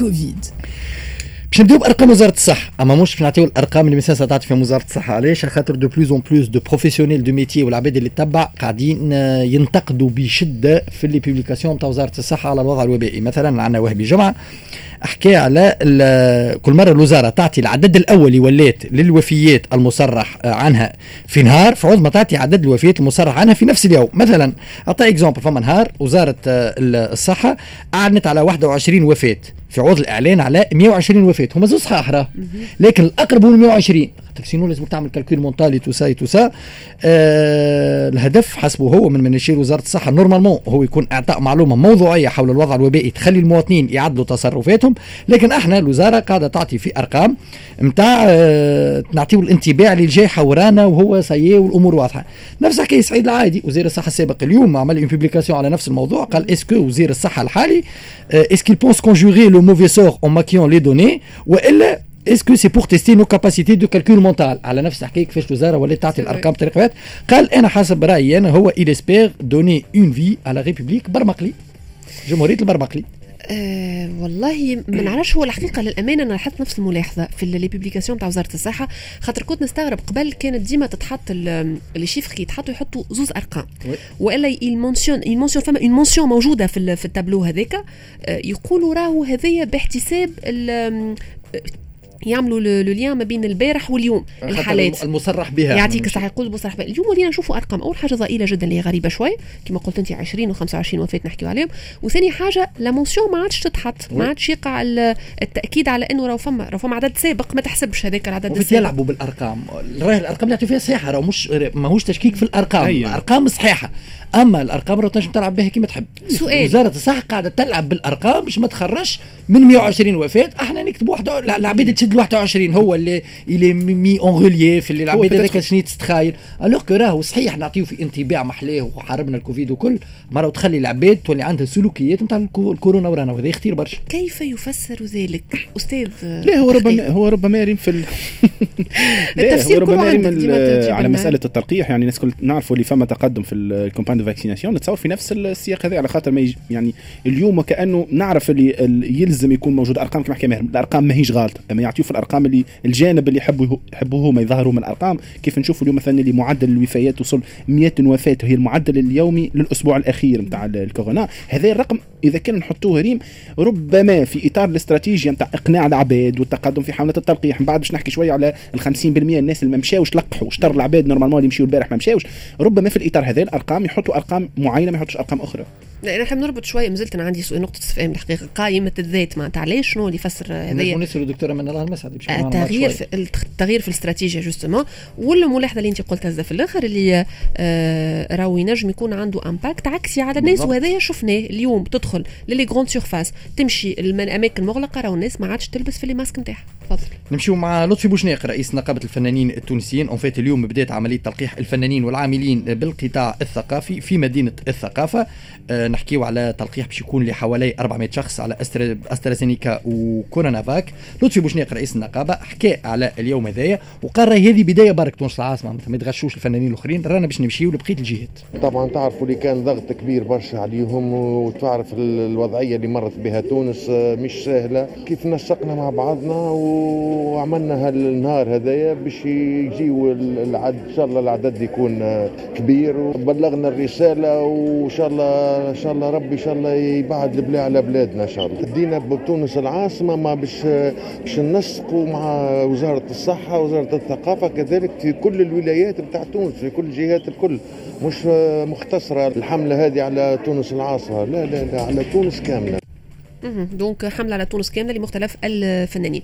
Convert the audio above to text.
Covid. باش نبداو بأرقام وزارة الصحة. أما مش باش نعطيو الأرقام اللي مساسه تعطي فيها وزارة الصحة. علاش؟ خاطر de plus en plus de professionnels de métier والعباد اللي تتبع قاعدين ينتقدوا بشدة في les publications نتاع وزارة الصحة على الوضع الوبائي. مثلا عندنا وهبي جمعة. حكى على كل مرة الوزارة تعطي العدد الاولي ولات للوفيات المصرح عنها في نهار فعوض ما تعطي عدد الوفيات المصرح عنها في نفس اليوم. مثلا أعطي exemple فما نهار وزارة الصحة أعلنت على 21 وفاة. في عوض الإعلان على 120 وفاة. هما زوج صحاح لكن الأقرب هو 120 sinon لازم تعمل calcul mental tout ça tout ça. آه الهدف حسبه هو من مناشير وزارة الصحة. normalement هو يكون إعطاء معلومة موضوعية حول الوضع الوبائي تخلي المواطنين يعدلوا تصرفاتهم لكن إحنا الوزارة قاعدة تعطي في أرقام نتاع آه نعطيو الانطباع للجائحه ورانا وهو سيء والأمور واضحة. نفس حكايه سعيد العادي. وزير الصحة السابق اليوم عمل une publication على نفس الموضوع. قال est-ce que وزير الصحة الحالي اسكو بونس كونجوغي لو موفي سور اون ماكيون لي دوني وإلا اسكو سي بور تيستي نو كاباسيتي دو كالكول مونتال على نفس الحكاية كيفاش الوزاره ولات تعطي الأرقام بطريقه قال أنا حسب رأيي أنا هو il espère donner une vie à la république برمقلي جمهوريه البرمقلي أه والله ما نعرفش هو الحقيقة للأمانة. أنا لاحظت نفس الملاحظة في لي بوبليكاسيون تاع وزارة الصحة. خاطر كنت نستغرب قبل كانت ديما تتحط لي شيفر كي يتحطوا يحطوا زوز أرقام. وإلا une mention une mention فما une mention موجودة في في التابلو هذاك. أه يقولوا راهو هذايا باحتساب يعملوا le lien ما بين البارح واليوم الحالات. المصرح بها. يعطيك الصحة يقول المصرح بها. اليوم ولينا نشوفوا أرقام. أول حاجة ضئيله جدا اللي هي غريبة شوي. كما قلت أنت 20 و25 وفاه نحكيو عليهم. وثاني حاجة la mention ما عادش تتحط ما عادش يقع التأكيد على إنه راهو فما راهو فما عدد سابق ما تحسبش هذاك العدد السابق. يلعبوا بالأرقام. راهي الأرقام اللي يعطيو فيها صحيحه راهو مش ماهوش تشكيك في الأرقام. أيه. أرقام صحيحة. أما الأرقام راهو تنجم تلعب بها كيما تحب. سؤال. وزارة الصحة قاعدة تلعب بالأرقام باش ما تخرجش من 120 وفاه أحنا نكتب واحد العباد تشد 21 هو اللي اللي mis en relief اللي العباد هذاك شنو تتخايل alors que راهو صحيح نعطيو في انطباع محلاه وحاربنا الكوفيد وكل مرة تخلي العباد تولي عندها سلوكيات نتاع الكورونا ورانا وهذا خطير برشا. كيف يفسر ذلك؟ أستاذ لا هو ربما هو ربما يريم في ال... التفسير ربما يريم على مسألة التلقيح يعني الناس كل نعرفوا اللي فما تقدم في ال campagne de vaccination نتصور في نفس السياق هذا على خاطر ما يج... يعني اليوم وكأنه نعرف اللي يلزم يكون موجود أرقام كما حكى ماهر الأرقام ماهيش غالطة اما في الأرقام اللي الجانب اللي يحبوا يحبوا هما يظهروا من الأرقام. كيف نشوفوا اليوم مثلا اللي معدل الوفيات وصل 100 وفاة وهي المعدل اليومي للأسبوع الأخير نتاع الكورونا. هذا الرقم إذا كان نحطوه ريم ربما في إطار الاستراتيجية نتاع إقناع العباد والتقدم في حملة التلقيح. من بعد باش نحكي شوية على ال 50% الناس اللي ما مشاوش لقحوا شطر العباد normalement اللي مشيوا البارح ما مشاوش. ربما في الإطار هذا الأرقام يحطوا أرقام معينة ما يحطوش أرقام أخرى. لا نحب نربط شوية مازلت أنا عندي سؤال نقطة استفهام الحقيقة. قائمه الذات معناتها. علاش شنو اللي يفسر هذايا نسال الدكتوره من الله المسعد التغيير في التغيير في الاستراتيجية justement والملاحظه اللي أنت قلتها في الآخر اللي آه راهو ينجم يكون عنده impact عكسي على الناس. وهذايا شفناه اليوم تدخل ل les grandes surfaces تمشي الاماكن المغلقه راهو الناس ما عادش تلبس في les masques نتاعها. تفضل نمشيو مع لطفي بوشناق رئيس نقابة الفنانين التونسيين. en fait اليوم بدأت عملية تلقيح الفنانين والعاملين بالقطاع الثقافي في مدينة الثقافة. آه نحكيو على تلقيح باش يكون لحوالي 400 شخص على أستر... أسترازينيكا وكورونا فاك. لطفي بوشناق رئيس النقابة حكى على اليوم هذايا وقال راهي هذه بداية برك تونس العاصمة. ما يتغشوش الفنانين الأخرين رانا باش نمشيو لبقية الجهات. طبعا تعرفوا اللي كان ضغط كبير برشا عليهم وتعرف الوضعية اللي مرت بها تونس مش سهلة. كيف نسقنا مع بعضنا وعملنا هالنهار هذايا باش يجيو العدد إن شاء الله العدد يكون كبير وبلغنا الرسالة وإن شاء الله إن شاء الله ربي إن شاء الله يبعد البلاء على بلادنا إن شاء الله. دينا بتونس العاصمة ما باش باش ننسقوا مع وزارة الصحة وزارة الثقافة كذلك في كل الولايات بتاع تونس في كل الجهات الكل. مش مختصرة الحملة هذه على تونس العاصمة لا لا لا على تونس كاملة. donc حملة على تونس كامله لمختلف الفنانين.